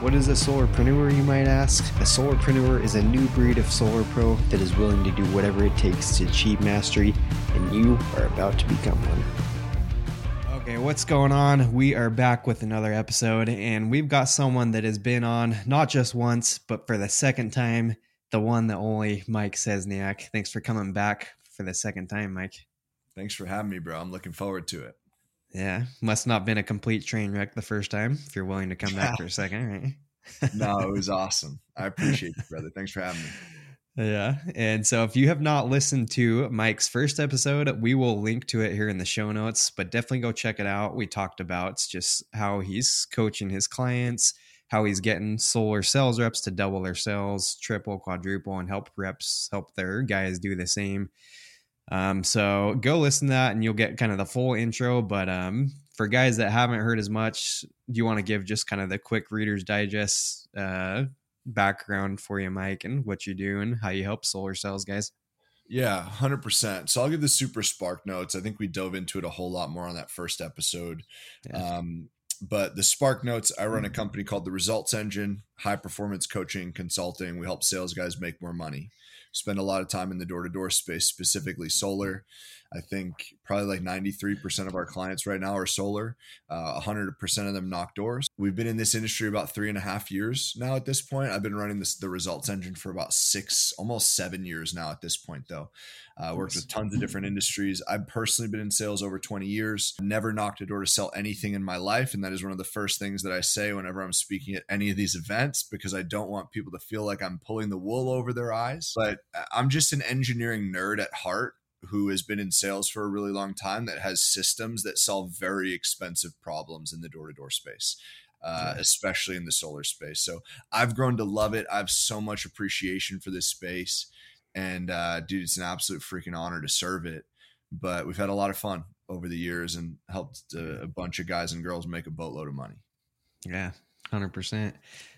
What is a solarpreneur, you might ask? A solarpreneur is a new breed of solar pro that is willing to do whatever it takes to achieve mastery, and you are about to become one. Okay, what's going on? We are back with another episode, and we've got someone that has been on not just once, but for the second time, the one that only Mike Szcesniak. Thanks for coming back for the second time, Mike. Thanks for having me, bro. I'm looking forward to it. Yeah, must not been a complete train wreck the first time. If you're willing to come yeah. back for a second, right? no, it was awesome. I appreciate you, brother. Thanks for having me. Yeah. And so if you have not listened to Mike's first episode, we will link to it here in the show notes, but definitely go check it out. We talked about just how he's coaching his clients, how he's getting solar sales reps to double their sales, triple, quadruple, and help reps help their guys do the same. Um, so go listen to that and you'll get kind of the full intro. But um, for guys that haven't heard as much, do you want to give just kind of the quick Reader's Digest uh, background for you, Mike, and what you do and how you help solar sales guys? Yeah, 100%. So I'll give the super spark notes. I think we dove into it a whole lot more on that first episode. Yeah. Um, but the spark notes, I run a company called the Results Engine, high performance coaching consulting. We help sales guys make more money spend a lot of time in the door to door space, specifically solar. I think probably like 93% of our clients right now are solar. Uh, 100% of them knock doors. We've been in this industry about three and a half years now at this point. I've been running this the results engine for about six, almost seven years now at this point, though. Uh, worked with tons of different industries. I've personally been in sales over 20 years. Never knocked a door to sell anything in my life. And that is one of the first things that I say whenever I'm speaking at any of these events because I don't want people to feel like I'm pulling the wool over their eyes. But uh, I'm just an engineering nerd at heart who has been in sales for a really long time that has systems that solve very expensive problems in the door to door space. Uh, especially in the solar space. So I've grown to love it. I have so much appreciation for this space. And uh, dude, it's an absolute freaking honor to serve it. But we've had a lot of fun over the years and helped a, a bunch of guys and girls make a boatload of money. Yeah, 100%.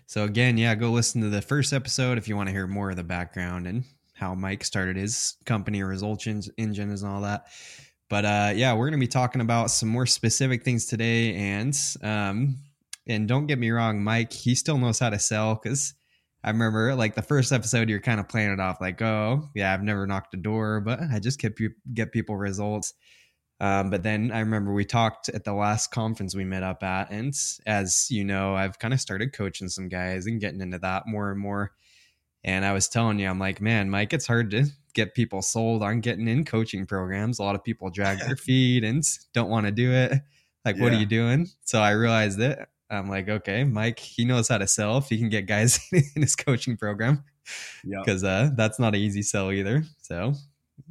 So, again, yeah, go listen to the first episode if you want to hear more of the background and how Mike started his company, results engine, and all that. But uh, yeah, we're going to be talking about some more specific things today. And um, and don't get me wrong, Mike, he still knows how to sell because I remember like the first episode, you're kind of playing it off like, oh yeah, I've never knocked a door, but I just get get people results. Um, but then I remember we talked at the last conference we met up at, and as you know, I've kind of started coaching some guys and getting into that more and more. And I was telling you, I'm like, man, Mike, it's hard to get people sold on getting in coaching programs. A lot of people drag their feet and don't want to do it. Like, yeah. what are you doing? So I realized it. I'm like, okay, Mike, he knows how to sell if he can get guys in his coaching program. Because uh, that's not an easy sell either. So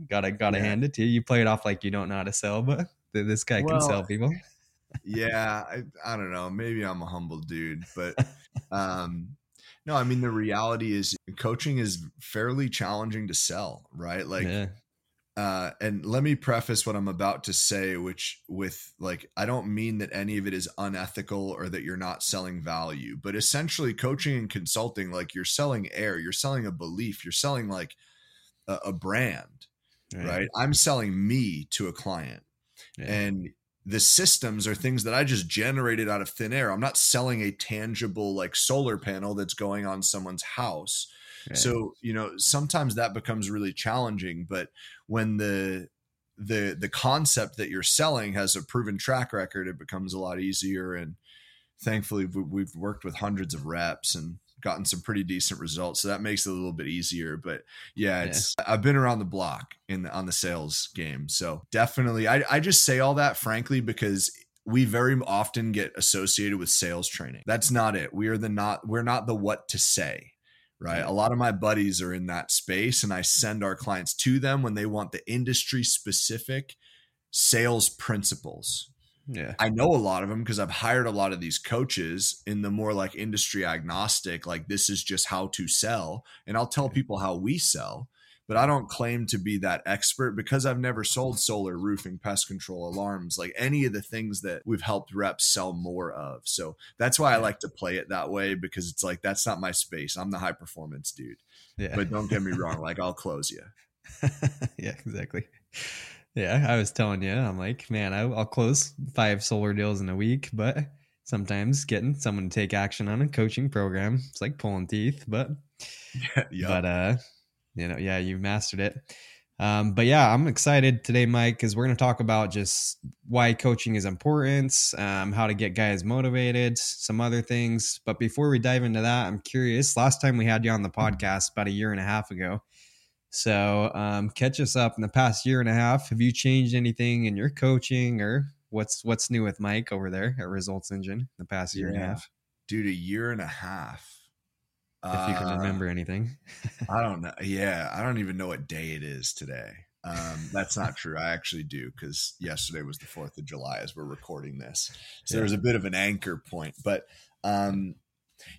gotta gotta yeah. hand it to you. You play it off like you don't know how to sell, but this guy well, can sell people. yeah, I, I don't know. Maybe I'm a humble dude, but um no, I mean the reality is coaching is fairly challenging to sell, right? Like yeah. uh and let me preface what I'm about to say which with like I don't mean that any of it is unethical or that you're not selling value, but essentially coaching and consulting like you're selling air, you're selling a belief, you're selling like a, a brand, right. right? I'm selling me to a client. Yeah. And the systems are things that I just generated out of thin air. I'm not selling a tangible like solar panel that's going on someone's house. Right. So, you know, sometimes that becomes really challenging, but when the the the concept that you're selling has a proven track record, it becomes a lot easier and thankfully we've worked with hundreds of reps and gotten some pretty decent results. So that makes it a little bit easier. But yeah, it's yeah. I've been around the block in the, on the sales game. So definitely I, I just say all that frankly because we very often get associated with sales training. That's not it. We are the not we're not the what to say. Right. A lot of my buddies are in that space and I send our clients to them when they want the industry specific sales principles Yeah. I know a lot of them because I've hired a lot of these coaches in the more like industry agnostic, like this is just how to sell. And I'll tell people how we sell, but I don't claim to be that expert because I've never sold solar, roofing, pest control, alarms, like any of the things that we've helped reps sell more of. So that's why I like to play it that way because it's like that's not my space. I'm the high performance dude. Yeah. But don't get me wrong, like I'll close you. yeah, exactly. Yeah, I was telling you, I'm like, man, I, will close five solar deals in a week, but sometimes getting someone to take action on a coaching program, it's like pulling teeth. But, yeah, but uh, you know, yeah, you mastered it. Um, but yeah, I'm excited today, Mike, because we're going to talk about just why coaching is important, um, how to get guys motivated, some other things. But before we dive into that, I'm curious. Last time we had you on the podcast about a year and a half ago, so um, catch us up in the past year and a half. Have you changed anything in your coaching or what's what's new with Mike over there at Results Engine the past year yeah. and a half? Dude, a year and a half. If you can uh, remember anything. I don't know. Yeah, I don't even know what day it is today. Um, that's not true. I actually do because yesterday was the Fourth of July as we're recording this. So yeah. there's a bit of an anchor point, but um,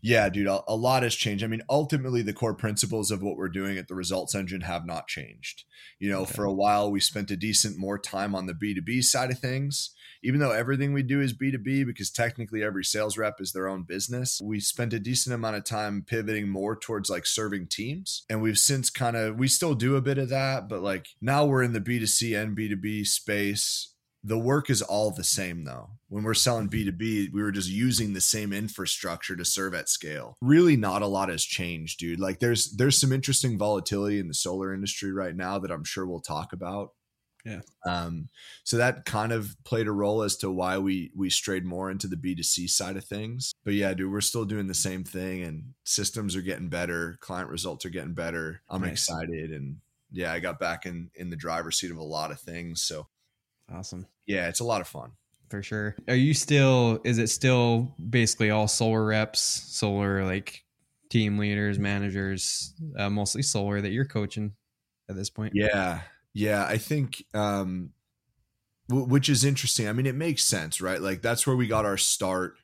yeah, dude, a, a, lot has changed. I mean, ultimately, the core principles of what we're doing at the results engine have not changed. You know, okay. for a while, we spent a decent more time on the B2B side of things. Even though everything we do is B2B, because technically every sales rep is their own business, we spent a decent amount of time pivoting more towards like serving teams. And we've since kind of, we still do a bit of that, but like now we're in the B2C and B2B space the work is all the same though. When we're selling B2B, we were just using the same infrastructure to serve at scale. Really not a lot has changed, dude. Like there's there's some interesting volatility in the solar industry right now that I'm sure we'll talk about. Yeah. Um, so that kind of played a role as to why we we strayed more into the B2C side of things. But yeah, dude, we're still doing the same thing and systems are getting better, client results are getting better. I'm nice. excited and yeah, I got back in in the driver's seat of a lot of things. So awesome yeah, it's a lot of fun. For sure. Are you still, is it still basically all solar reps, solar like team leaders, managers, uh, mostly solar that you're coaching at this point? Yeah. Yeah. I think, um, w- which is interesting. I mean, it makes sense, right? Like that's where we got our start.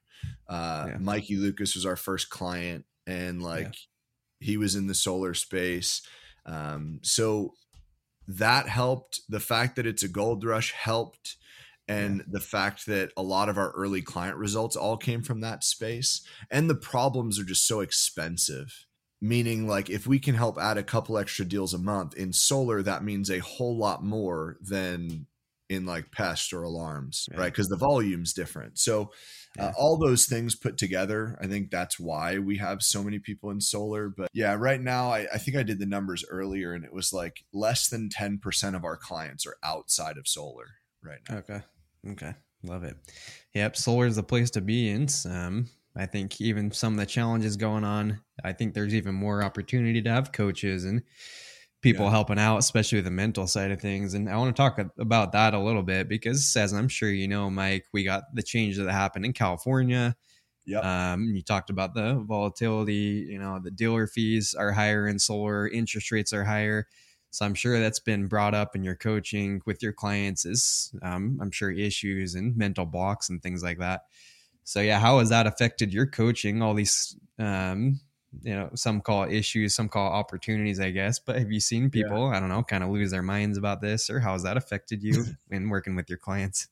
Uh, yeah. Mikey Lucas was our first client and like yeah. he was in the solar space. Um, so that helped. The fact that it's a gold rush helped and yeah. the fact that a lot of our early client results all came from that space and the problems are just so expensive meaning like if we can help add a couple extra deals a month in solar that means a whole lot more than in like pest or alarms yeah. right. Because the volume's different. So uh, all those things put together i think that's why we have so many people in solar. But yeah right now I, I think i did the numbers earlier and it was like less than 10% of our clients are outside of solar right now. Okay. Okay, love it. Yep, solar is the place to be in. Um, I think even some of the challenges going on, I think there's even more opportunity to have coaches and people yeah. helping out, especially with the mental side of things. And I want to talk about that a little bit because, as I'm sure you know, Mike, we got the change that happened in California. Yeah. Um, you talked about the volatility. You know, the dealer fees are higher in solar, interest rates are higher. So I'm sure that's been brought up in your coaching with your clients is um, I'm sure issues and mental blocks and things like that. So yeah, how has that affected your coaching? All these, um, you know, some call issues, some call opportunities, I guess. But have you seen people, yeah. I don't know, kind of lose their minds about this, or how has that affected you in working with your clients?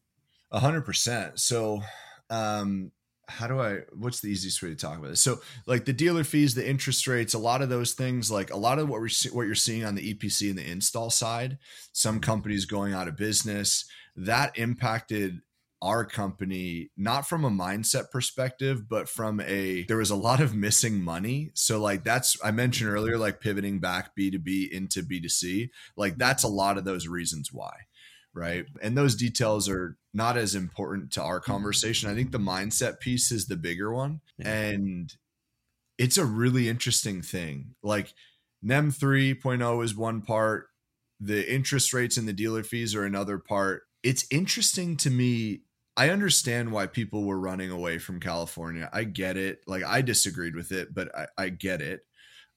A hundred percent. So, um, how do I what's the easiest way to talk about this? So like the dealer fees, the interest rates, a lot of those things, like a lot of what we're what you're seeing on the EPC and the install side, some companies going out of business, that impacted our company not from a mindset perspective but from a there was a lot of missing money so like that's i mentioned earlier like pivoting back b2b into b2c like mm-hmm. that's a lot of those reasons why right? And those details are not as important to our mm-hmm. conversation. I think the mindset piece is the bigger one. And it's a really interesting thing. Like NEM 3.0 is one part, the interest rates and the dealer fees are another part. It's interesting to me. I understand why people were running away from California. I get it. Like I disagreed with it, but I, I get it.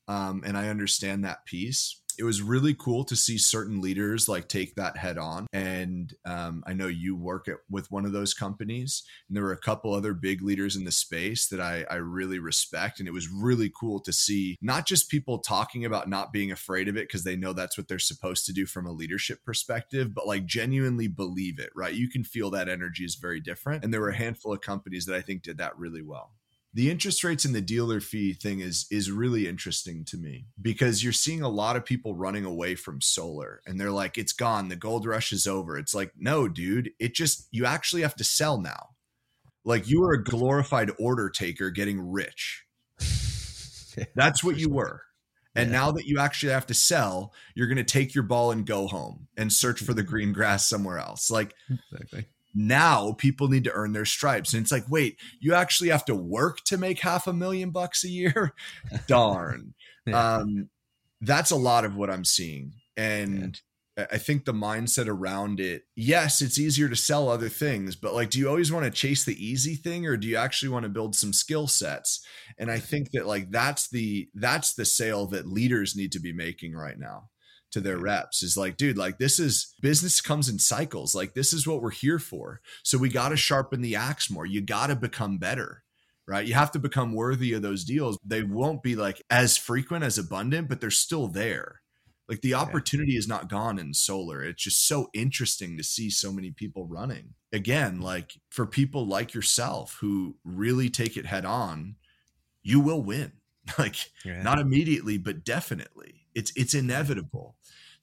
Um, and I understand that piece. It was really cool to see certain leaders like take that head on. And um, I know you work at, with one of those companies, and there were a couple other big leaders in the space that I, I really respect. And it was really cool to see not just people talking about not being afraid of it because they know that's what they're supposed to do from a leadership perspective, but like genuinely believe it, right? You can feel that energy is very different. And there were a handful of companies that I think did that really well the interest rates and the dealer fee thing is is really interesting to me because you're seeing a lot of people running away from solar and they're like it's gone. The gold rush is over. It's like no dude. It just you actually have to sell now. Like you were a glorified order taker getting rich. That's what you were. And yeah. now that you actually have to sell you're going to take your ball and go home and search for the mm-hmm. green grass somewhere else. Like exactly now people need to earn their stripes. And it's like wait you actually have to work to make half a million bucks a year? Darn. Yeah. um that's a lot of what i'm seeing. And yeah. i think the mindset around it yes it's easier to sell other things but like do you always want to chase the easy thing or do you actually want to build some skill sets? And i think that like that's the that's the sale that leaders need to be making right now to their reps is like, dude, like this is business comes in cycles. Like this is what we're here for. So we got to sharpen the axe more. You got to become better, right? You have to become worthy of those deals. They won't be like as frequent, as abundant, but they're still there. Like the opportunity yeah. is not gone in solar. It's just so interesting to see so many people running. Again, like for people like yourself who really take it head on, you will win. Like yeah. not immediately, but definitely. It's it's inevitable.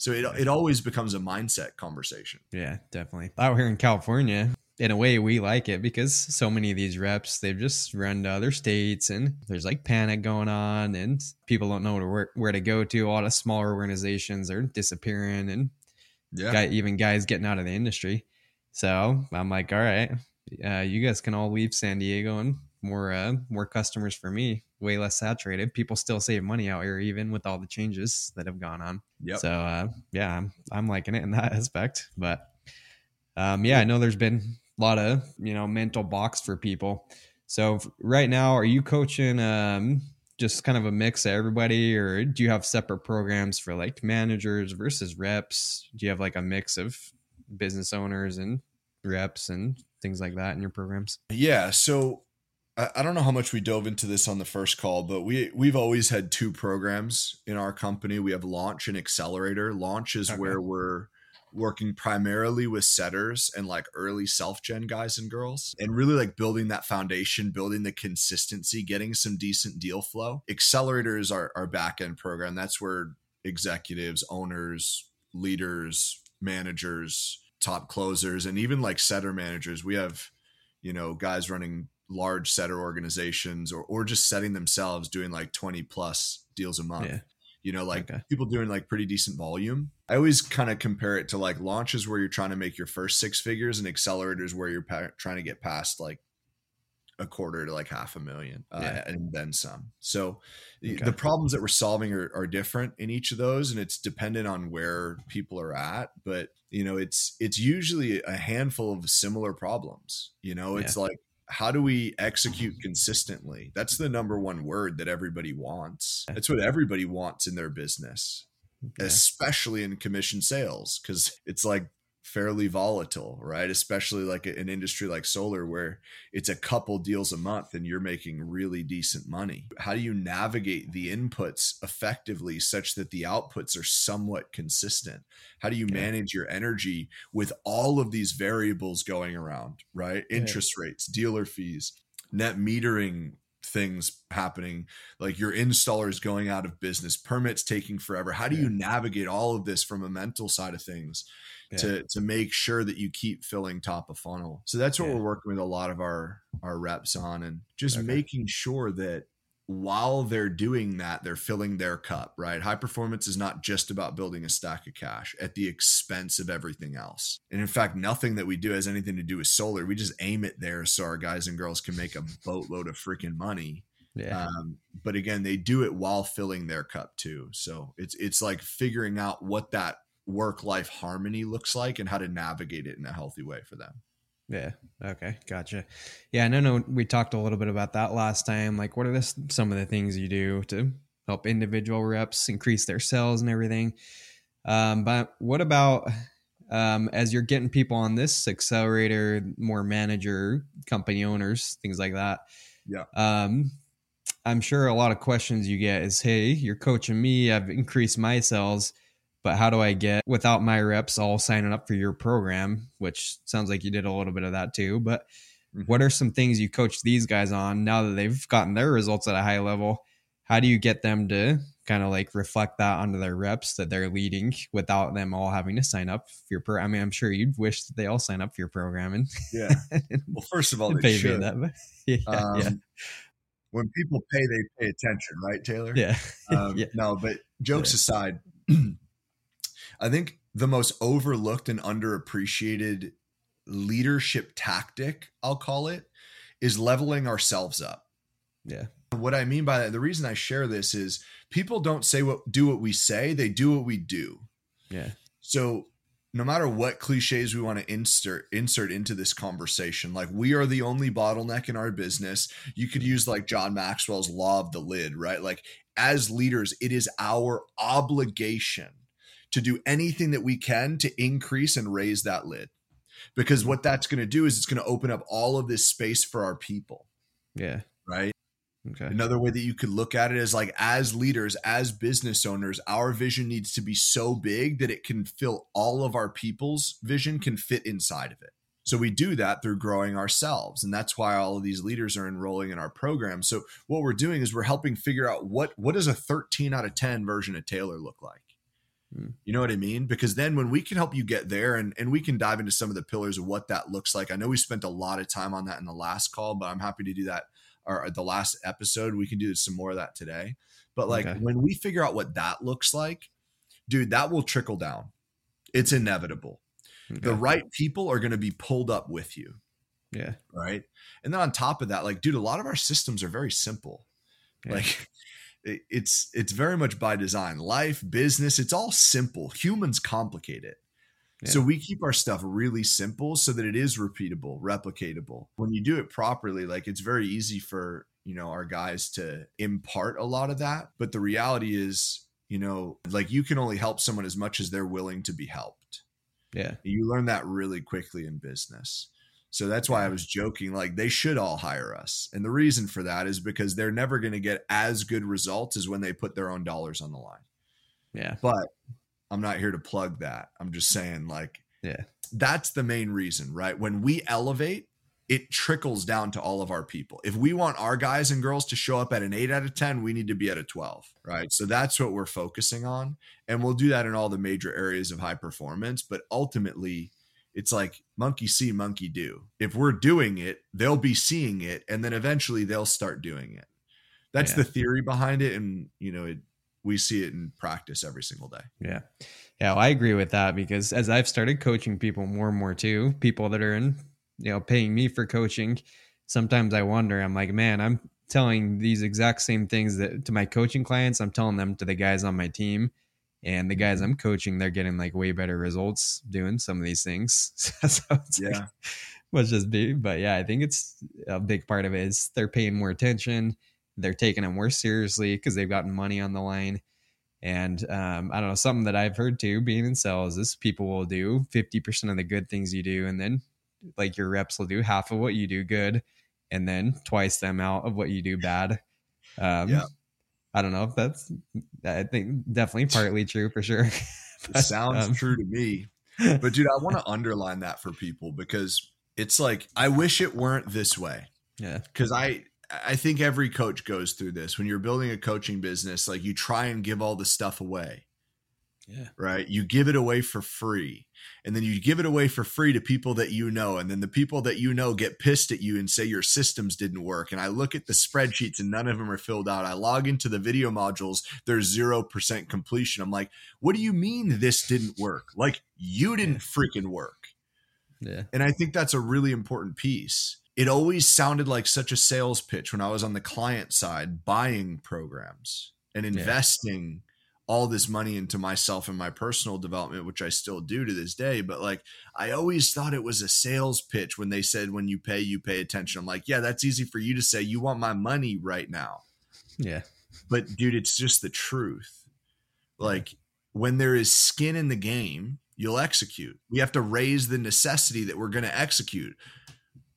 So it, it always becomes a mindset conversation. Yeah, definitely. Out here in California, in a way, we like it because so many of these reps, they've just run to other states and there's like panic going on and people don't know where, where to go to. A lot of smaller organizations are disappearing and yeah. even guys getting out of the industry. So I'm like, all right, uh, you guys can all leave San Diego and more uh, more customers for me way less saturated. People still save money out here even with all the changes that have gone on. Yep. so uh, yeah I'm, I'm liking it in that aspect but um, yeah i know there's been a lot of you know mental box for people. So right now are you coaching um, just kind of a mix of everybody or do you have separate programs for like managers versus reps? Do you have like a mix of business owners and reps and things like that in your programs? Yeah so I don't know how much we dove into this on the first call, but we we've always had two programs in our company. We have launch and accelerator. Launch is okay. where we're working primarily with setters and like early self gen guys and girls and really like building that foundation, building the consistency, getting some decent deal flow. Accelerator is our, our back end program. That's where executives, owners, leaders, managers, top closers, and even like setter managers, we have, you know, guys running large setter organizations or or just setting themselves doing like 20 plus deals a month. Yeah. You know, like okay. people doing like pretty decent volume. I always kind of compare it to like launches where you're trying to make your first six figures and accelerators where you're pa- trying to get past like a quarter to like half a million uh, yeah. and then some. So okay. the problems that we're solving are, are different in each of those and it's dependent on where people are at. But you know, it's it's usually a handful of similar problems. You know, it's yeah. like how do we execute mm-hmm. consistently? That's the number one word that everybody wants. That's what everybody wants in their business, okay. especially in commission sales, because it's like fairly volatile, right? Especially like an industry like solar where it's a couple deals a month and you're making really decent money. How do you navigate the inputs effectively such that the outputs are somewhat consistent? How do you yeah. manage your energy with all of these variables going around, right? Interest yeah. rates, dealer fees, net metering things happening like your installers going out of business permits taking forever how do you navigate all of this from a mental side of things yeah. to to make sure that you keep filling top of funnel. So that's what yeah. we're working with a lot of our our reps on and just okay. making sure that while they're doing that, they're filling their cup, right? High performance is not just about building a stack of cash at the expense of everything else. And in fact, nothing that we do has anything to do with solar. We just aim it there so our guys and girls can make a boatload of freaking money. Yeah. Um, but again, they do it while filling their cup too. So it's it's like figuring out what that work life harmony looks like and how to navigate it in a healthy way for them. Yeah. Okay. Gotcha. Yeah. No, no. We talked a little bit about that last time. Like, what are this, some of the things you do to help individual reps increase their sales and everything. Um, but what about um, as you're getting people on this accelerator, more manager, company owners, things like that? Yeah. Um, I'm sure a lot of questions you get is, "Hey, you're coaching me. I've increased my sales, but how do I get without my reps all signing up for your program?" Which sounds like you did a little bit of that too. But mm-hmm. what are some things you coach these guys on now that they've gotten their results at a high level? How do you get them to kind of like reflect that onto their reps that they're leading without them all having to sign up for your pro. I mean, I'm sure you'd wish that they all sign up for your program and yeah. Well, first of all, they should. That, yeah, um, yeah when people pay, they pay attention, right, Taylor? Yeah. Um, yeah. No, but jokes yeah. aside, I think the most overlooked and underappreciated leadership tactic, I'll call it, is leveling ourselves up. Yeah. What I mean by that, the reason I share this is people don't say what do what we say, they do what we do. Yeah. So no matter what cliches we want to insert insert into this conversation like we are the only bottleneck in our business you could use like john maxwell's law of the lid right like as leaders it is our obligation to do anything that we can to increase and raise that lid because what that's going to do is it's going to open up all of this space for our people yeah right Okay. Another way that you could look at it is like as leaders, as business owners, our vision needs to be so big that it can fill all of our people's vision can fit inside of it. So we do that through growing ourselves. And that's why all of these leaders are enrolling in our program. So what we're doing is we're helping figure out what what does a 13 out of 10 version of Taylor look like? Hmm. You know what I mean? Because then when we can help you get there and, and we can dive into some of the pillars of what that looks like. I know we spent a lot of time on that in the last call, but I'm happy to do that or the last episode. We can do some more of that today. But like okay. when we figure out what that looks like, dude, that will trickle down. It's inevitable. Okay. The right people are going to be pulled up with you. Yeah. Right. And then on top of that, like, dude, a lot of our systems are very simple. Yeah. Like, it's it's very much by design. Life, business, it's all simple. Humans complicate it. So we keep our stuff really simple so that it is repeatable, replicatable. When you do it properly, like it's very easy for, you know, our guys to impart a lot of that, but the reality is, you know, like you can only help someone as much as they're willing to be helped. Yeah. You learn that really quickly in business. So that's why I was joking like they should all hire us. And the reason for that is because they're never going to get as good results as when they put their own dollars on the line. Yeah. But I'm not here to plug that. I'm just saying, like, yeah, that's the main reason, right? When we elevate, it trickles down to all of our people. If we want our guys and girls to show up at an eight out of 10, we need to be at a 12, right? So that's what we're focusing on. And we'll do that in all the major areas of high performance. But ultimately, it's like monkey see, monkey do. If we're doing it, they'll be seeing it. And then eventually they'll start doing it. That's yeah. the theory behind it. And, you know, it, we see it in practice every single day. Yeah. Yeah, well, I agree with that because as I've started coaching people more and more too, people that are in, you know, paying me for coaching, sometimes I wonder, I'm like, man, I'm telling these exact same things that to my coaching clients, I'm telling them to the guys on my team. And the guys mm-hmm. I'm coaching, they're getting like way better results doing some of these things. so yeah. Like, must just be. But yeah, I think it's a big part of it is they're paying more attention they're taking it more seriously because they've gotten money on the line. And um, I don't know, something that I've heard too, being in sales, is people will do 50% of the good things you do. And then like your reps will do half of what you do good and then twice the amount of what you do bad. Um, yeah. I don't know if that's, I think definitely partly true for sure. but, sounds um, true to me. But dude, I want to underline that for people because it's like, I wish it weren't this way. Yeah. Cause I, I think every coach goes through this. When you're building a coaching business, like you try and give all the stuff away. Yeah. Right. You give it away for free. And then you give it away for free to people that you know. And then the people that you know get pissed at you and say your systems didn't work. And I look at the spreadsheets and none of them are filled out. I log into the video modules, there's 0% completion. I'm like, what do you mean this didn't work? Like, you didn't freaking work. Yeah. And I think that's a really important piece it always sounded like such a sales pitch when I was on the client side buying programs and investing yeah. All this money into myself and my personal development, which I still do to this day. But like, I always thought it was a sales pitch when they said, when you pay, you pay attention. I'm like, yeah, that's easy for you to say. You want my money right now. Yeah. but dude, it's just the truth. Like when there is skin in the game, you'll execute. We have to raise the necessity that we're going to execute.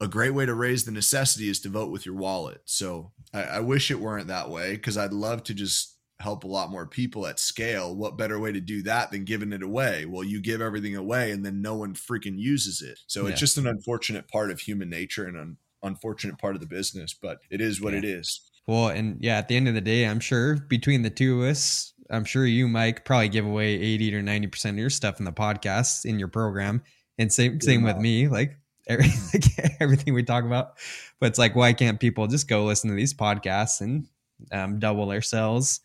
A great way to raise the necessity is to vote with your wallet. So I, I wish it weren't that way because I'd love to just help a lot more people at scale. What better way to do that than giving it away? Well, you give everything away and then no one freaking uses it. So yeah. it's just an unfortunate part of human nature and an unfortunate part of the business, but it is what yeah. it is. Well, and yeah, at the end of the day, I'm sure between the two of us, I'm sure you, Mike, probably give away 80 or 90% of your stuff in the podcast in your program. And same, same with me, like, every, like everything we talk about. But it's like, why can't people just go listen to these podcasts and um, double their sales?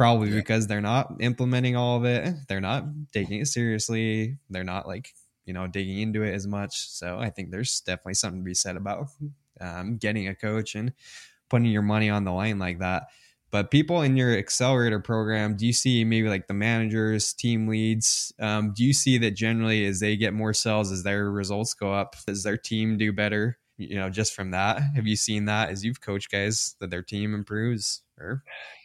Probably yeah. because they're not implementing all of it. They're not taking it seriously. They're not like, you know, digging into it as much. So I think there's definitely something to be said about um, getting a coach and putting your money on the line like that. But people in your accelerator program, do you see maybe like the managers, team leads? Um, do you see that generally as they get more sales, as their results go up, does their team do better? You know, just from that, have you seen that as you've coached guys that their team improves, or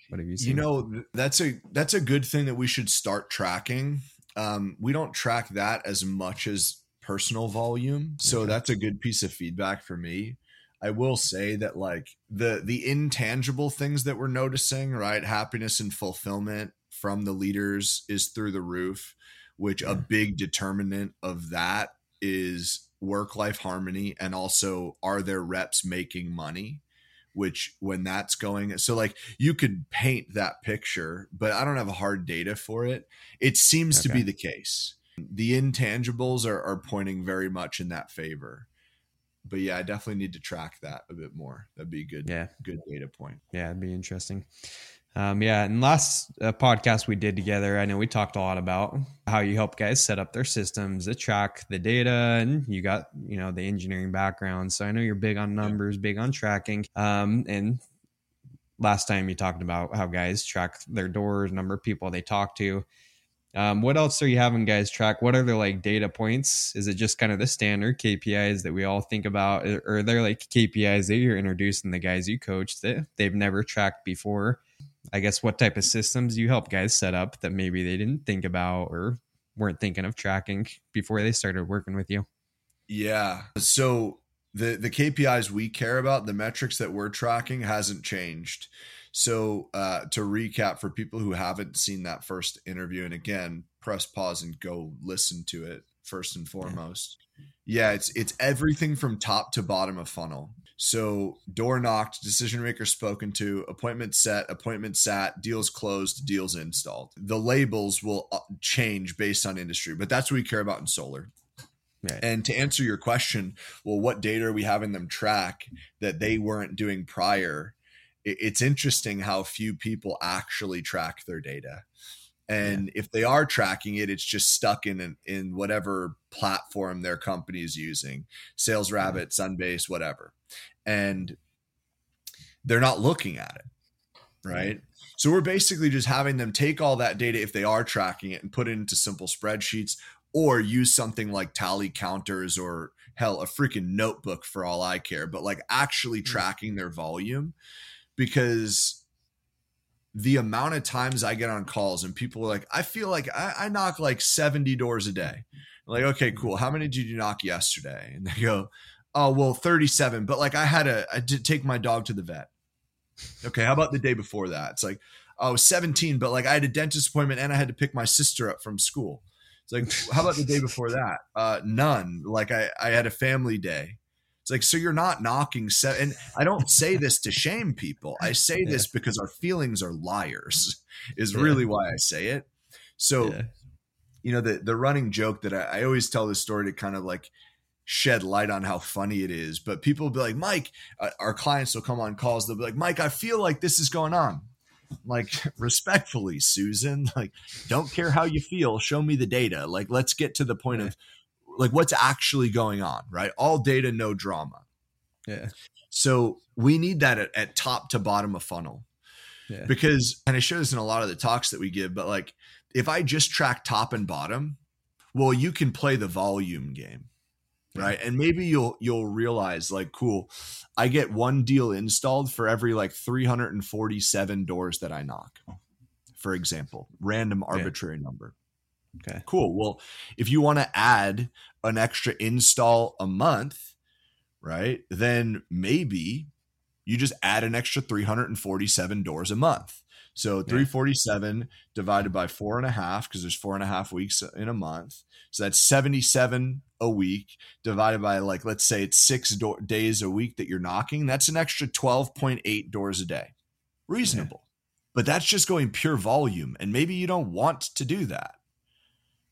what have you seen? You know, that's a that's a good thing that we should start tracking. Um, we don't track that as much as personal volume, so okay. that's a good piece of feedback for me. I will say that like the the intangible things that we're noticing, right? Happiness and fulfillment from the leaders is through the roof, which yeah. a big determinant of that is work life harmony and also are their reps making money? Which when that's going, so like you could paint that picture, but I don't have a hard data for it. It seems okay. to be the case. The intangibles are, are pointing very much in that favor but yeah, I definitely need to track that a bit more. That'd be a good, yeah, good data point. Yeah, it'd be interesting. Um, yeah, and last uh, podcast we did together, I know we talked a lot about how you help guys set up their systems to track the data, and you got you know the engineering background, so I know you're big on numbers, big on tracking. Um, and last time you talked about how guys track their doors, number of people they talk to. Um, what else are you having guys track? What are the like data points? Is it just kind of the standard KPIs that we all think about? Or are there like KPIs that you're introducing the guys you coach that they've never tracked before? I guess what type of systems you help guys set up that maybe they didn't think about or weren't thinking of tracking before they started working with you? Yeah. So the the KPIs we care about, the metrics that we're tracking hasn't changed. So, uh, to recap for people who haven't seen that first interview, and again, press pause and go listen to it first and foremost. Yeah, it's it's everything from top to bottom of funnel. So, door knocked, decision maker spoken to, appointment set, appointment sat, deals closed, deals installed. The labels will uh, change based on industry, but that's what we care about in solar. Right. And to answer your question, well, what data are we having them track that they weren't doing prior? it's interesting how few people actually track their data and yeah. if they are tracking it it's just stuck in in whatever platform their company is using SalesRabbit sunbase whatever and they're not looking at it right so we're basically just having them take all that data if they are tracking it and put it into simple spreadsheets or use something like tally counters or hell a freaking notebook for all i care but like actually mm. tracking their volume because the amount of times I get on calls and people are like, I feel like I, I knock like 70 doors a day. I'm like, okay, cool. How many did you knock yesterday? And they go, oh, well, 37. But like I had a, I did take my dog to the vet. Okay. How about the day before that? It's like, oh, 17. But like I had a dentist appointment and I had to pick my sister up from school. It's like, how about the day before that? Uh, none. Like I, I had a family day. It's like, so you're not knocking seven. And I don't say this to shame people. I say yeah. this because our feelings are liars, is yeah. really why I say it. So, yeah. you know, the, the running joke that I, I always tell this story to kind of like shed light on how funny it is. But people will be like, Mike, uh, our clients will come on calls. They'll be like, Mike, I feel like this is going on. Like, respectfully, Susan, like, don't care how you feel. Show me the data. Like, let's get to the point of like what's actually going on, right? All data, no drama. Yeah. So we need that at, at top to bottom of funnel. Yeah. Because, and I show this in a lot of the talks that we give, but like if I just track top and bottom, well, you can play the volume game. Right and maybe you'll you'll realize like cool i get one deal installed for every like 347 doors that i knock oh. for example random arbitrary yeah. number okay cool well if you want to add an extra install a month right then maybe you just add an extra 347 doors a month so 347 yeah. divided by four and a half, because there's four and a half weeks in a month. So that's 77 a week divided by like, let's say it's six do- days a week that you're knocking. That's an extra 12.8 doors a day. Reasonable. Yeah. But that's just going pure volume. And maybe you don't want to do that.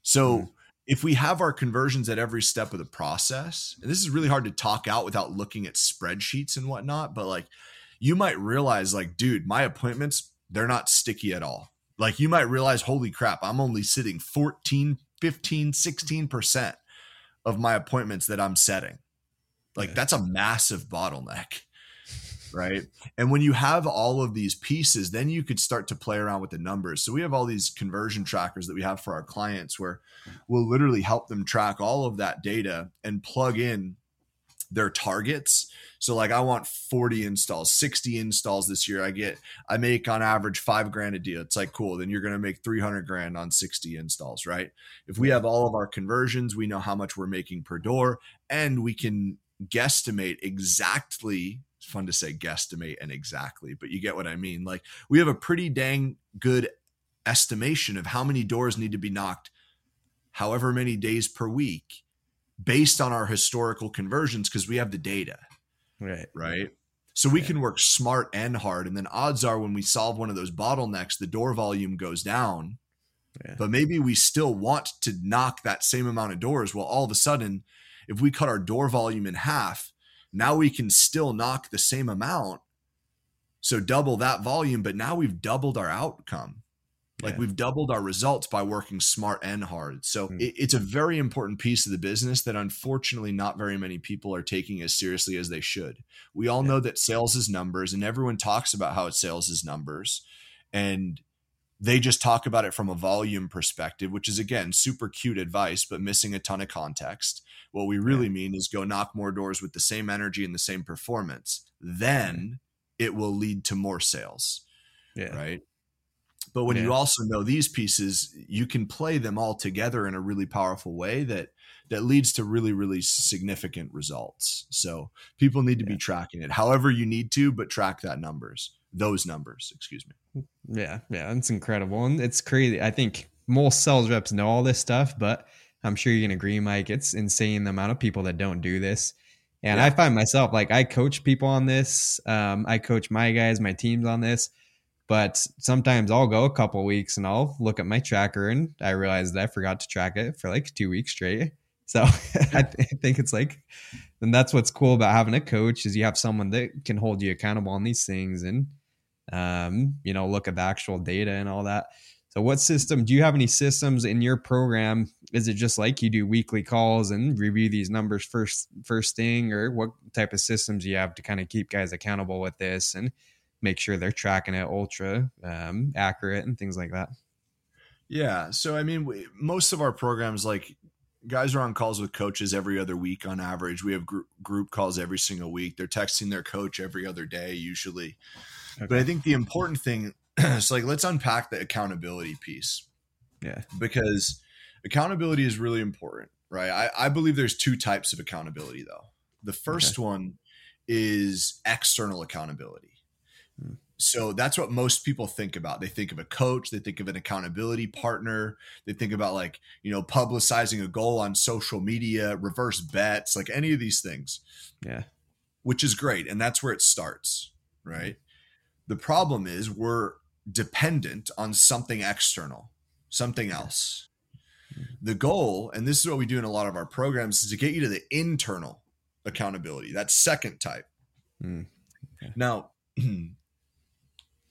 So mm. if we have our conversions at every step of the process, and this is really hard to talk out without looking at spreadsheets and whatnot, but like you might realize, like, dude, my appointments they're not sticky at all. Like you might realize, holy crap, I'm only sitting 14, 15, 16% of my appointments that I'm setting. Like yeah. that's a massive bottleneck. Right. And when you have all of these pieces, then you could start to play around with the numbers. So we have all these conversion trackers that we have for our clients where we'll literally help them track all of that data and plug in their targets. So like I want 40 installs, 60 installs this year. I get I make on average 5 grand a deal. It's like cool, then you're going to make 300 grand on 60 installs, right? If we have all of our conversions, we know how much we're making per door and we can guesstimate exactly it's fun to say guesstimate and exactly, but you get what I mean. Like we have a pretty dang good estimation of how many doors need to be knocked however many days per week based on our historical conversions because we have the data. Right. Right. So we can work smart and hard. And then odds are when we solve one of those bottlenecks, the door volume goes down. Yeah. But maybe we still want to knock that same amount of doors. Well, all of a sudden, if we cut our door volume in half, now we can still knock the same amount. So double that volume, but now we've doubled our outcome. Like yeah. we've doubled our results by working smart and hard. So mm. it, it's a very important piece of the business that unfortunately not very many people are taking as seriously as they should. We all yeah. know that sales is numbers and everyone talks about how it sales is numbers. And they just talk about it from a volume perspective, which is again super cute advice, but missing a ton of context. What we really yeah. mean is go knock more doors with the same energy and the same performance. Then it will lead to more sales. Yeah. Right. But when yeah. you also know these pieces, you can play them all together in a really powerful way that that leads to really really significant results. So people need to yeah. be tracking it however you need to, but track that numbers, those numbers, excuse me. Yeah, yeah, it's incredible and it's crazy. I think most sales reps know all this stuff, but I'm sure you can agree, Mike. It's insane the amount of people that don't do this. And yeah. I find myself like I coach people on this. Um, I coach my guys, my teams on this but sometimes I'll go a couple weeks and I'll look at my tracker and I realize that I forgot to track it for like two weeks straight. So I, th- I think it's like, and that's what's cool about having a coach is you have someone that can hold you accountable on these things and, um, you know, look at the actual data and all that. So what system do you have any systems in your program? Is it just like you do weekly calls and review these numbers first first thing or what type of systems do you have to kind of keep guys accountable with this and make sure they're tracking it ultra um, accurate and things like that. Yeah. So, I mean, we, most of our programs, like guys are on calls with coaches every other week on average. We have group, group calls every single week. They're texting their coach every other day, usually. Okay. But I think the important thing is like, let's unpack the accountability piece. Yeah. Because accountability is really important, right? I, I believe there's two types of accountability, though. The first okay. one is external accountability. So that's what most people think about. They think of a coach, they think of an accountability partner, they think about like, you know, publicizing a goal on social media, reverse bets, like any of these things. Yeah. Which is great. And that's where it starts, right? The problem is we're dependent on something external, something else. The goal, and this is what we do in a lot of our programs, is to get you to the internal accountability, that second type. Mm. Okay. Now,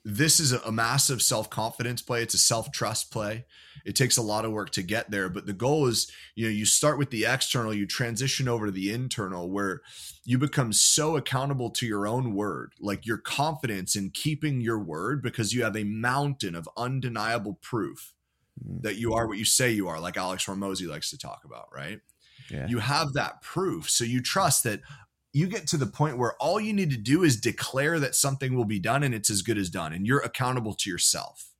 this is a, massive self confidence play. It's a self trust play. It takes a lot of work to get there, but the goal is, you know, you start with the external, you transition over to the internal, where you become so accountable to your own word, like your confidence in keeping your word, because you have a mountain of undeniable proof mm-hmm. that you are what you say you are, like Alex Hormozi likes to talk about, right? Yeah. You have that proof. So you trust that you get to the point where all you need to do is declare that something will be done and it's as good as done and you're accountable to yourself.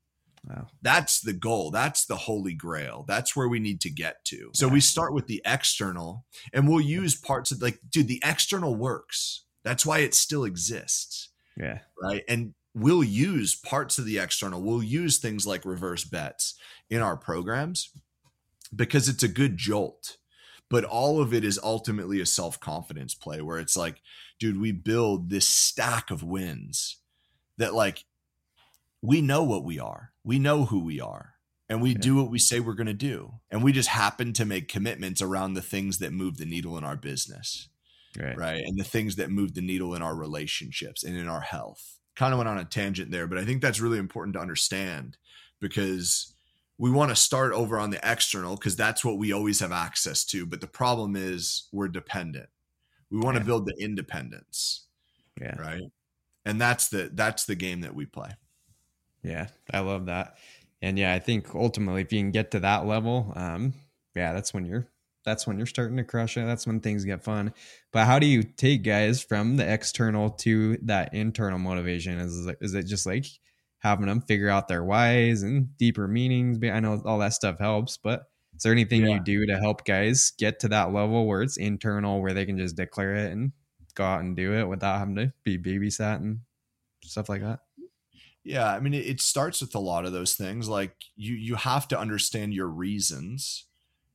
Wow. That's the goal. That's the holy grail. That's where we need to get to. So yeah. we start with the external and we'll use parts of like, dude, the external works. That's why it still exists. Yeah. Right. And we'll use parts of the external. We'll use things like reverse bets in our programs because it's a good jolt. But all of it is ultimately a self confidence play where it's like, dude, we build this stack of wins that like we know what we are, we know who we are, and we yeah. do what we say we're going to do. And we just happen to make commitments around the things that move the needle in our business. Right. right. And the things that move the needle in our relationships and in our health. Kind of went on a tangent there, but I think that's really important to understand because we want to start over on the external because that's what we always have access to. But the problem is we're dependent. We want yeah. to build the independence. Yeah. Right. And that's the that's the game that we play. Yeah, I love that. And yeah, I think ultimately if you can get to that level, um, yeah, that's when you're that's when you're starting to crush it. That's when things get fun. But how do you take guys from the external to that internal motivation? Is is it just like having them figure out their whys and deeper meanings? I know all that stuff helps, but is there anything yeah. you do to help guys get to that level where it's internal, where they can just declare it and go out and do it without having to be babysat and stuff like that? Yeah, I mean, it starts with a lot of those things. Like you, you have to understand your reasons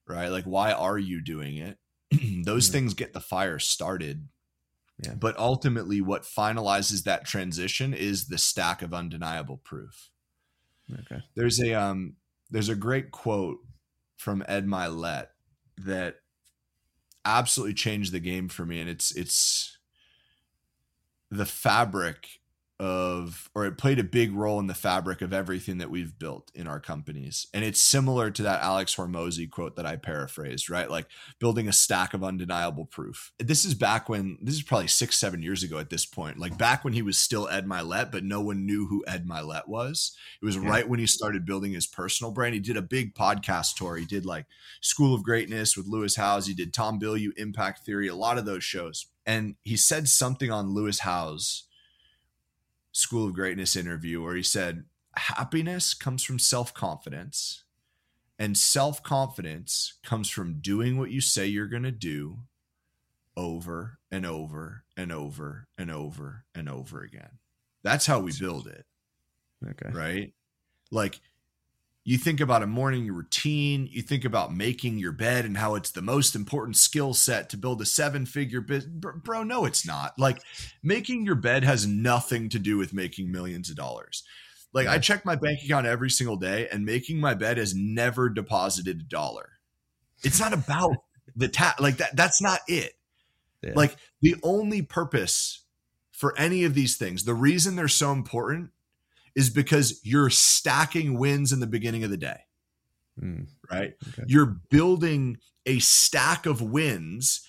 right? Like, why are you doing it? Those mm-hmm. things get the fire started. Yeah. But ultimately, what finalizes that transition is the stack of undeniable proof. Okay. There's a um, there's a great quote from Ed Mylett that absolutely changed the game for me, and it's it's the fabric of or it played a big role in the fabric of everything that we've built in our companies. And it's similar to that alex hormozi quote that i paraphrased right? Like building a stack of undeniable proof. This is back when this is probably six seven years ago at this point like back when he was still ed mylett but no one knew who ed mylett was. It was yeah. right when he started building his personal brand. He did a big podcast tour. He did like school of greatness with lewis howes. He did tom bilyeu impact theory a lot of those shows. And he said something on lewis howes School of Greatness interview where he said, Happiness comes from self confidence, and self confidence comes from doing what you say you're going to do over and over and over and over and over again. That's how we build it. Okay. Right? Like you think about a morning routine, you think about making your bed and how it's the most important skill set to build a seven figure business. Bro, no, it's not. Like making your bed has nothing to do with making millions of dollars. Like yeah. I check my bank account every single day and making my bed has never deposited a dollar. It's not about the ta- like that that's not it. Yeah. Like the only purpose for any of these things, the reason they're so important is because you're stacking wins in the beginning of the day. Mm, right? Okay. You're building a stack of wins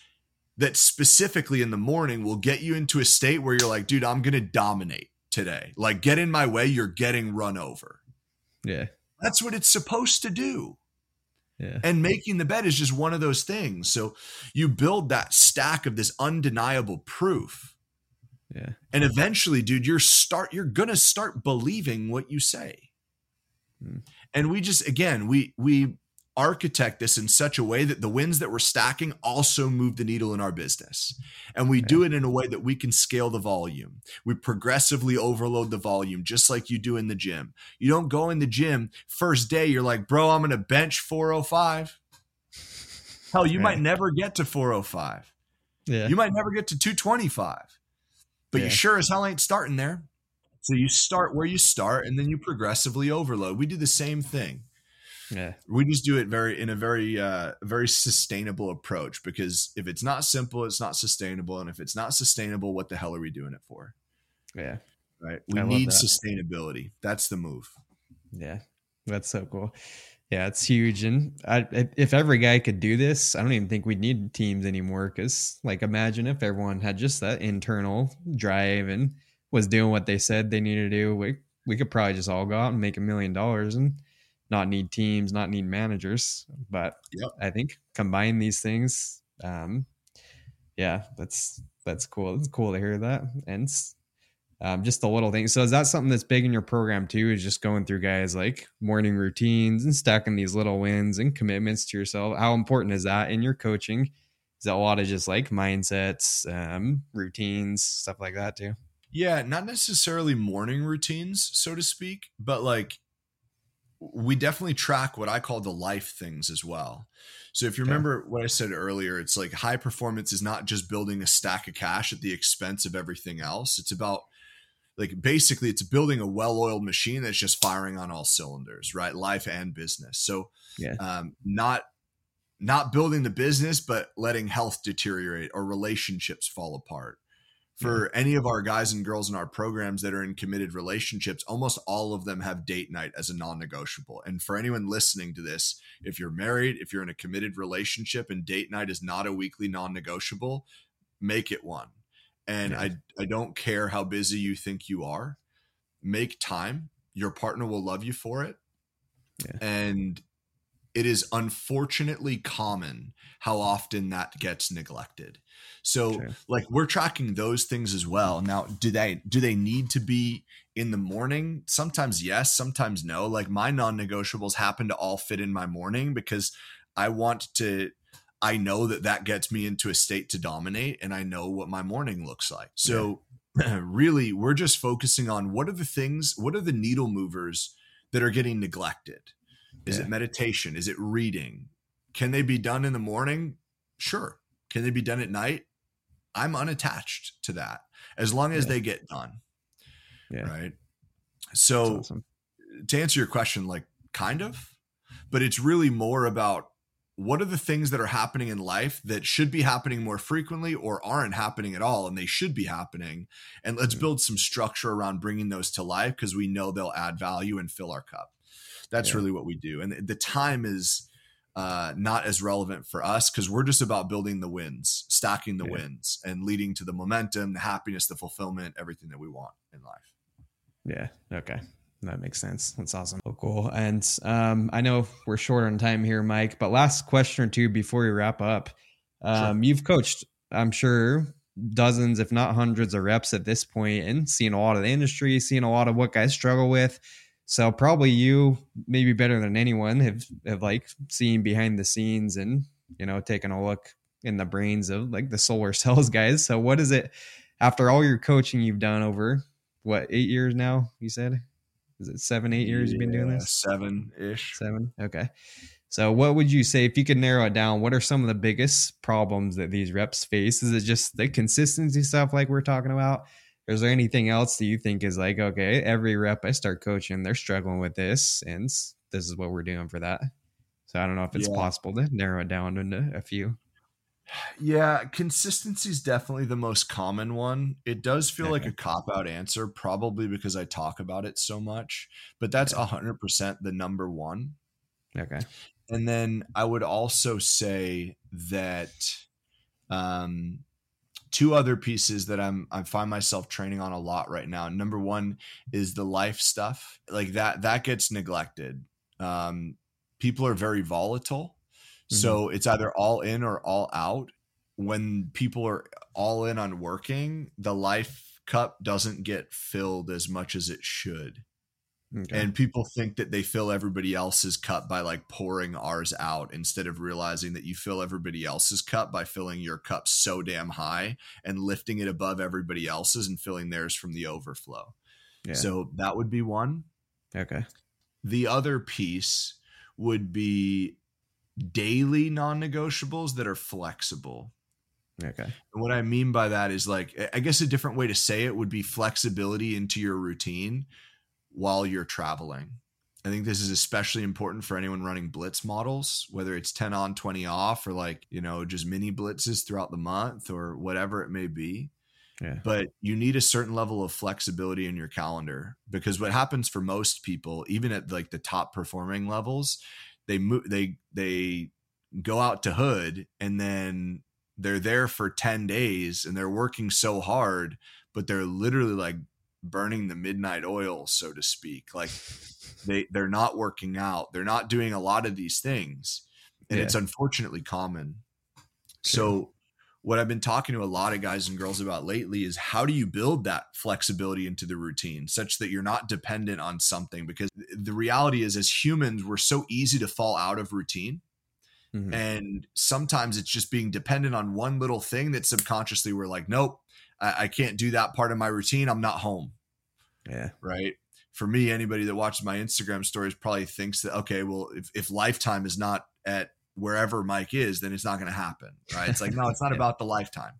that specifically in the morning will get you into a state where you're like, dude, I'm going to dominate today. Like, get in my way, you're getting run over. Yeah. That's what it's supposed to do. Yeah. And making the bed is just one of those things. So you build that stack of this undeniable proof yeah. And eventually, dude, you're start you're gonna start believing what you say. Hmm. And we just again, we we architect this in such a way that the wins that we're stacking also move the needle in our business. And we okay. do it in a way that we can scale the volume. We progressively overload the volume, just like you do in the gym. You don't go in the gym first day, you're like, bro, I'm gonna bench 405. Hell, you might never get to 405. Yeah. You might never get to 225 but yeah. you sure as hell ain't starting there. So you start where you start and then you progressively overload. We do the same thing. Yeah. We just do it very in a very uh very sustainable approach because if it's not simple, it's not sustainable. And if it's not sustainable, what the hell are we doing it for? Yeah. Right. We need that. sustainability. That's the move. Yeah. That's so cool. Yeah, it's huge. And I, if every guy could do this, I don't even think we'd need teams anymore. Because, like, imagine if everyone had just that internal drive and was doing what they said they needed to do. We, we could probably just all go out and make a million dollars and not need teams, not need managers. But yep. I think combine these things. Um, yeah, that's that's cool. It's cool to hear that. And um, just the little things. So is that something that's big in your program too? Is just going through guys like morning routines and stacking these little wins and commitments to yourself. How important is that in your coaching? Is that a lot of just like mindsets, um, routines, stuff like that too? Yeah, not necessarily morning routines, so to speak, but like we definitely track what I call the life things as well. So if you okay. remember what I said earlier, it's like high performance is not just building a stack of cash at the expense of everything else. It's about like basically it's building a well-oiled machine that's just firing on all cylinders right? Life and business. So yeah. um, not not building the business but letting health deteriorate or relationships fall apart. For yeah. any of our guys and girls in our programs that are in committed relationships almost all of them have date night as a non-negotiable. And for anyone listening to this if you're married if you're in a committed relationship and date night is not a weekly non-negotiable make it one and yeah. I I don't care how busy you think you are. Make time. Your partner will love you for it. Yeah. And it is unfortunately common how often that gets neglected. So True. like we're tracking those things as well. Now, do they do they need to be in the morning? Sometimes yes, sometimes no. Like my non-negotiables happen to all fit in my morning because I want to I know that that gets me into a state to dominate and I know what my morning looks like. So yeah. really we're just focusing on what are the things, what are the needle movers that are getting neglected? Is yeah. it meditation? Is it reading? Can they be done in the morning? Sure. Can they be done at night? I'm unattached to that as long as yeah. they get done. Yeah. Right. So awesome. to answer your question, like kind of, but it's really more about what are the things that are happening in life that should be happening more frequently or aren't happening at all and they should be happening and let's mm-hmm. build some structure around bringing those to life because we know they'll add value and fill our cup that's yeah. really what we do and the time is uh, not as relevant for us because we're just about building the wins stacking the yeah. wins and leading to the momentum the happiness the fulfillment everything that we want in life yeah okay that makes sense. That's awesome. Oh, cool. And um, I know we're short on time here, Mike, but last question or two before we wrap up. Um, sure. You've coached, I'm sure, dozens, if not hundreds of reps at this point and seen a lot of the industry, seen a lot of what guys struggle with. So probably you, maybe better than anyone, have, have like seen behind the scenes and, you know, taken a look in the brains of like the solar cells guys. So what is it after all your coaching you've done over what, eight years now, you said? Is it seven, eight years yeah, you've been doing this? Seven ish. Seven. Okay. So, what would you say if you could narrow it down? What are some of the biggest problems that these reps face? Is it just the consistency stuff, like we're talking about? Is there anything else that you think is like, okay, every rep I start coaching, they're struggling with this, and this is what we're doing for that? So, I don't know if it's yeah. possible to narrow it down into a few. Yeah, consistency is definitely the most common one. It does feel like a cop out answer, probably because I talk about it so much, but that's a hundred percent the number one. Okay. And then I would also say that um, two other pieces that I'm I find myself training on a lot right now. Number one is the life stuff. Like that that gets neglected. Um, people are very volatile Mm-hmm. So it's either all in or all out. When people are all in on working, the life cup doesn't get filled as much as it should. Okay. And people think that they fill everybody else's cup by like pouring ours out instead of realizing that you fill everybody else's cup by filling your cup so damn high and lifting it above everybody else's and filling theirs from the overflow. Yeah. So that would be one. Okay. The other piece would be daily non-negotiables that are flexible. Okay. And what I mean by that is like I guess a different way to say it would be flexibility into your routine while you're traveling. I think this is especially important for anyone running blitz models, whether it's 10 on, 20 off, or like, you know, just mini blitzes throughout the month or whatever it may be. Yeah. But you need a certain level of flexibility in your calendar because what happens for most people, even at like the top performing levels, they move they they go out to hood and then they're there for 10 days and they're working so hard but they're literally like burning the midnight oil, so to speak. Like they they're not working out. They're not doing a lot of these things. And yeah. it's unfortunately common. So what I've been talking to a lot of guys and girls about lately is how do you build that flexibility into the routine such that you're not dependent on something? Because the reality is as humans we're so easy to fall out of routine mm-hmm. and sometimes it's just being dependent on one little thing that subconsciously we're like nope I, I can't do that part of my routine. I'm not home. Yeah. Right? For me anybody that watches my Instagram stories probably thinks that okay well if, if lifetime is not at wherever Mike is, then it's not going to happen. Right. It's like, no, it's not yeah. about the lifetime.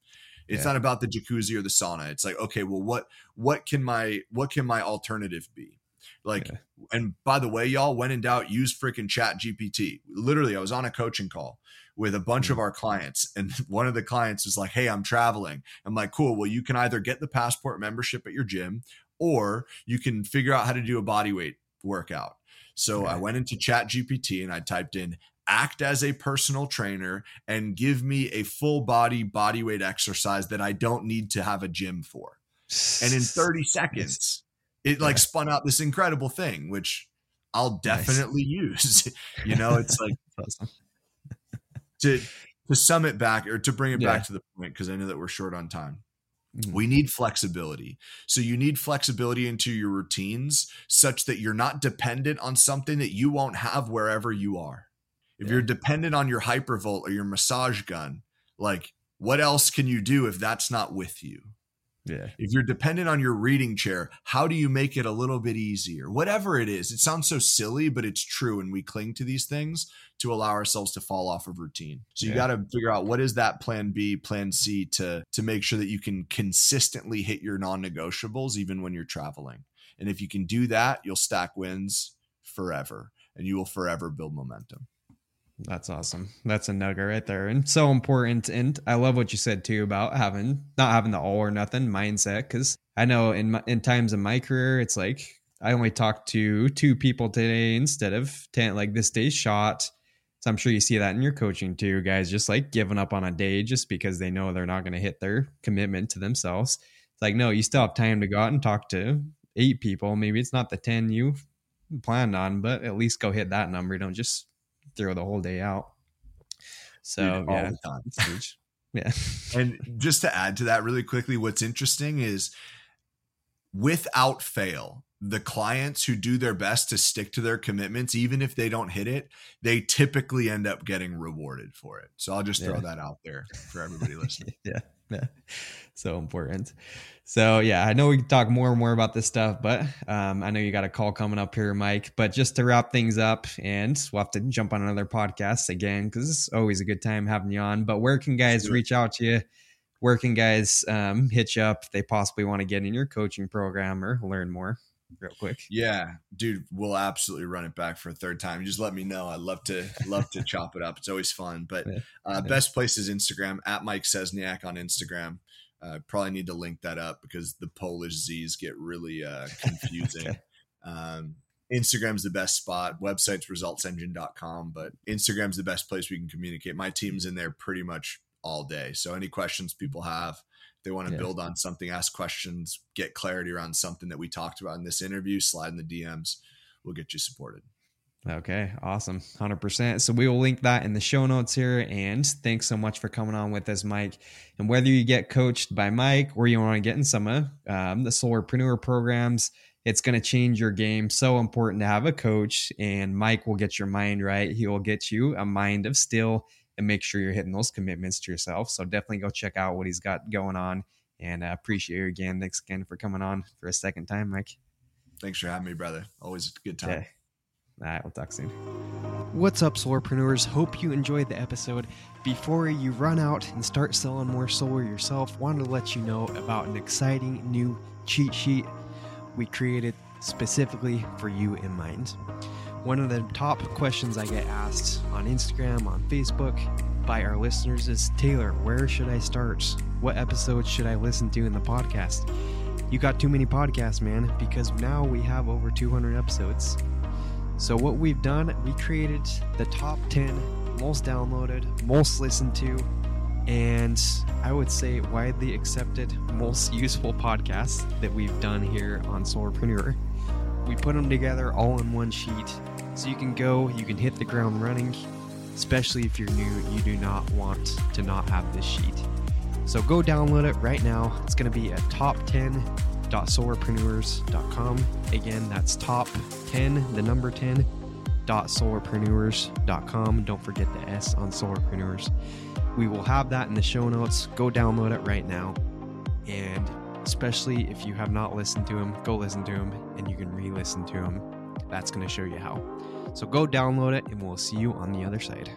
It's yeah. not about the jacuzzi or the sauna. It's like, okay, well, what, what can my, what can my alternative be? Like, yeah. and by the way, y'all, when in doubt, use freaking chat GPT. Literally, I was on a coaching call with a bunch mm-hmm. of our clients and one of the clients was like, Hey, I'm traveling. I'm like, cool. Well, you can either get the passport membership at your gym or you can figure out how to do a body weight workout. So right. I went into Chat GPT and I typed in act as a personal trainer and give me a full body body weight exercise that I don't need to have a gym for. And in 30 seconds, it like spun out this incredible thing, which I'll definitely nice. use. you know, it's like awesome. to to sum it back or to bring it yeah. back to the point, because I know that we're short on time. Mm-hmm. We need flexibility. So you need flexibility into your routines such that you're not dependent on something that you won't have wherever you are. If yeah. you're dependent on your hypervolt or your massage gun, like what else can you do if that's not with you? Yeah. If you're dependent on your reading chair, how do you make it a little bit easier? Whatever it is. It sounds so silly, but it's true. And we cling to these things to allow ourselves to fall off of routine. So you yeah. got to figure out what is that plan B, plan C to to make sure that you can consistently hit your non-negotiables even when you're traveling. And if you can do that, you'll stack wins forever and you will forever build momentum. That's awesome. That's a nugget right there, and so important. And I love what you said too about having not having the all or nothing mindset. Because I know in my, in times of my career, it's like I only talked to two people today instead of ten. Like this day's shot. So I'm sure you see that in your coaching too, guys. Just like giving up on a day just because they know they're not going to hit their commitment to themselves. It's like no, you still have time to go out and talk to eight people. Maybe it's not the ten you planned on, but at least go hit that number. Don't just throw the whole day out. So Dude, yeah, yeah. and just to add to that really quickly, what's interesting is without fail, the clients who do their best to stick to their commitments, even if they don't hit it, they typically end up getting rewarded for it. So I'll just throw yeah. that out there for everybody listening. yeah. So important. So yeah, I know we can talk more and more about this stuff, but um, I know you got a call coming up here, Mike. But just to wrap things up, and we'll have to jump on another podcast again because it's always a good time having you on. But where can guys reach out to you? Where can guys um, hit you up if they possibly want to get in your coaching program or learn more? Real quick. Yeah, dude, we'll absolutely run it back for a third time. Just let me know. I'd love to love to chop it up. It's always fun. But uh, best place is Instagram at Mike Szcesniak on Instagram. Uh, probably need to link that up because the Polish Z's get really uh, confusing. okay. um, Instagram's the best spot. Website's resultsengine.com, but Instagram's the best place we can communicate. My team's in there pretty much all day. So any questions people have, they want to yeah. build on something, ask questions, get clarity around something that we talked about in this interview, slide in the DMs. We'll get you supported. Okay, awesome. 100%. So we will link that in the show notes here. And thanks so much for coming on with us, Mike. And whether you get coached by Mike or you want to get in some of um, the Solarpreneur programs, it's going to change your game. So important to have a coach. And Mike will get your mind right. He will get you a mind of steel and make sure you're hitting those commitments to yourself. So definitely go check out what he's got going on. And I uh, appreciate you again. Thanks again for coming on for a second time, Mike. Thanks for having me, brother. Always a good time. Okay. All right, we'll talk soon. What's up, solarpreneurs? Hope you enjoyed the episode. Before you run out and start selling more solar yourself, wanted to let you know about an exciting new cheat sheet we created specifically for you in mind. One of the top questions I get asked on Instagram, on Facebook by our listeners is Taylor, where should I start? What episodes should I listen to in the podcast? You got too many podcasts, man, because now we have over 200 episodes. So, what we've done, we created the top 10 most downloaded, most listened to, and I would say widely accepted, most useful podcasts that we've done here on Solarpreneur. We put them together all in one sheet so you can go, you can hit the ground running, especially if you're new, you do not want to not have this sheet. So go download it right now. It's going to be at top10.solarpreneurs.com. Again, that's top 10, the number 10, solarpreneurs.com. Don't forget the S on Solarpreneurs. We will have that in the show notes. Go download it right now. And especially if you have not listened to him, go listen to him and you can re listen to him. That's going to show you how. So go download it and we'll see you on the other side.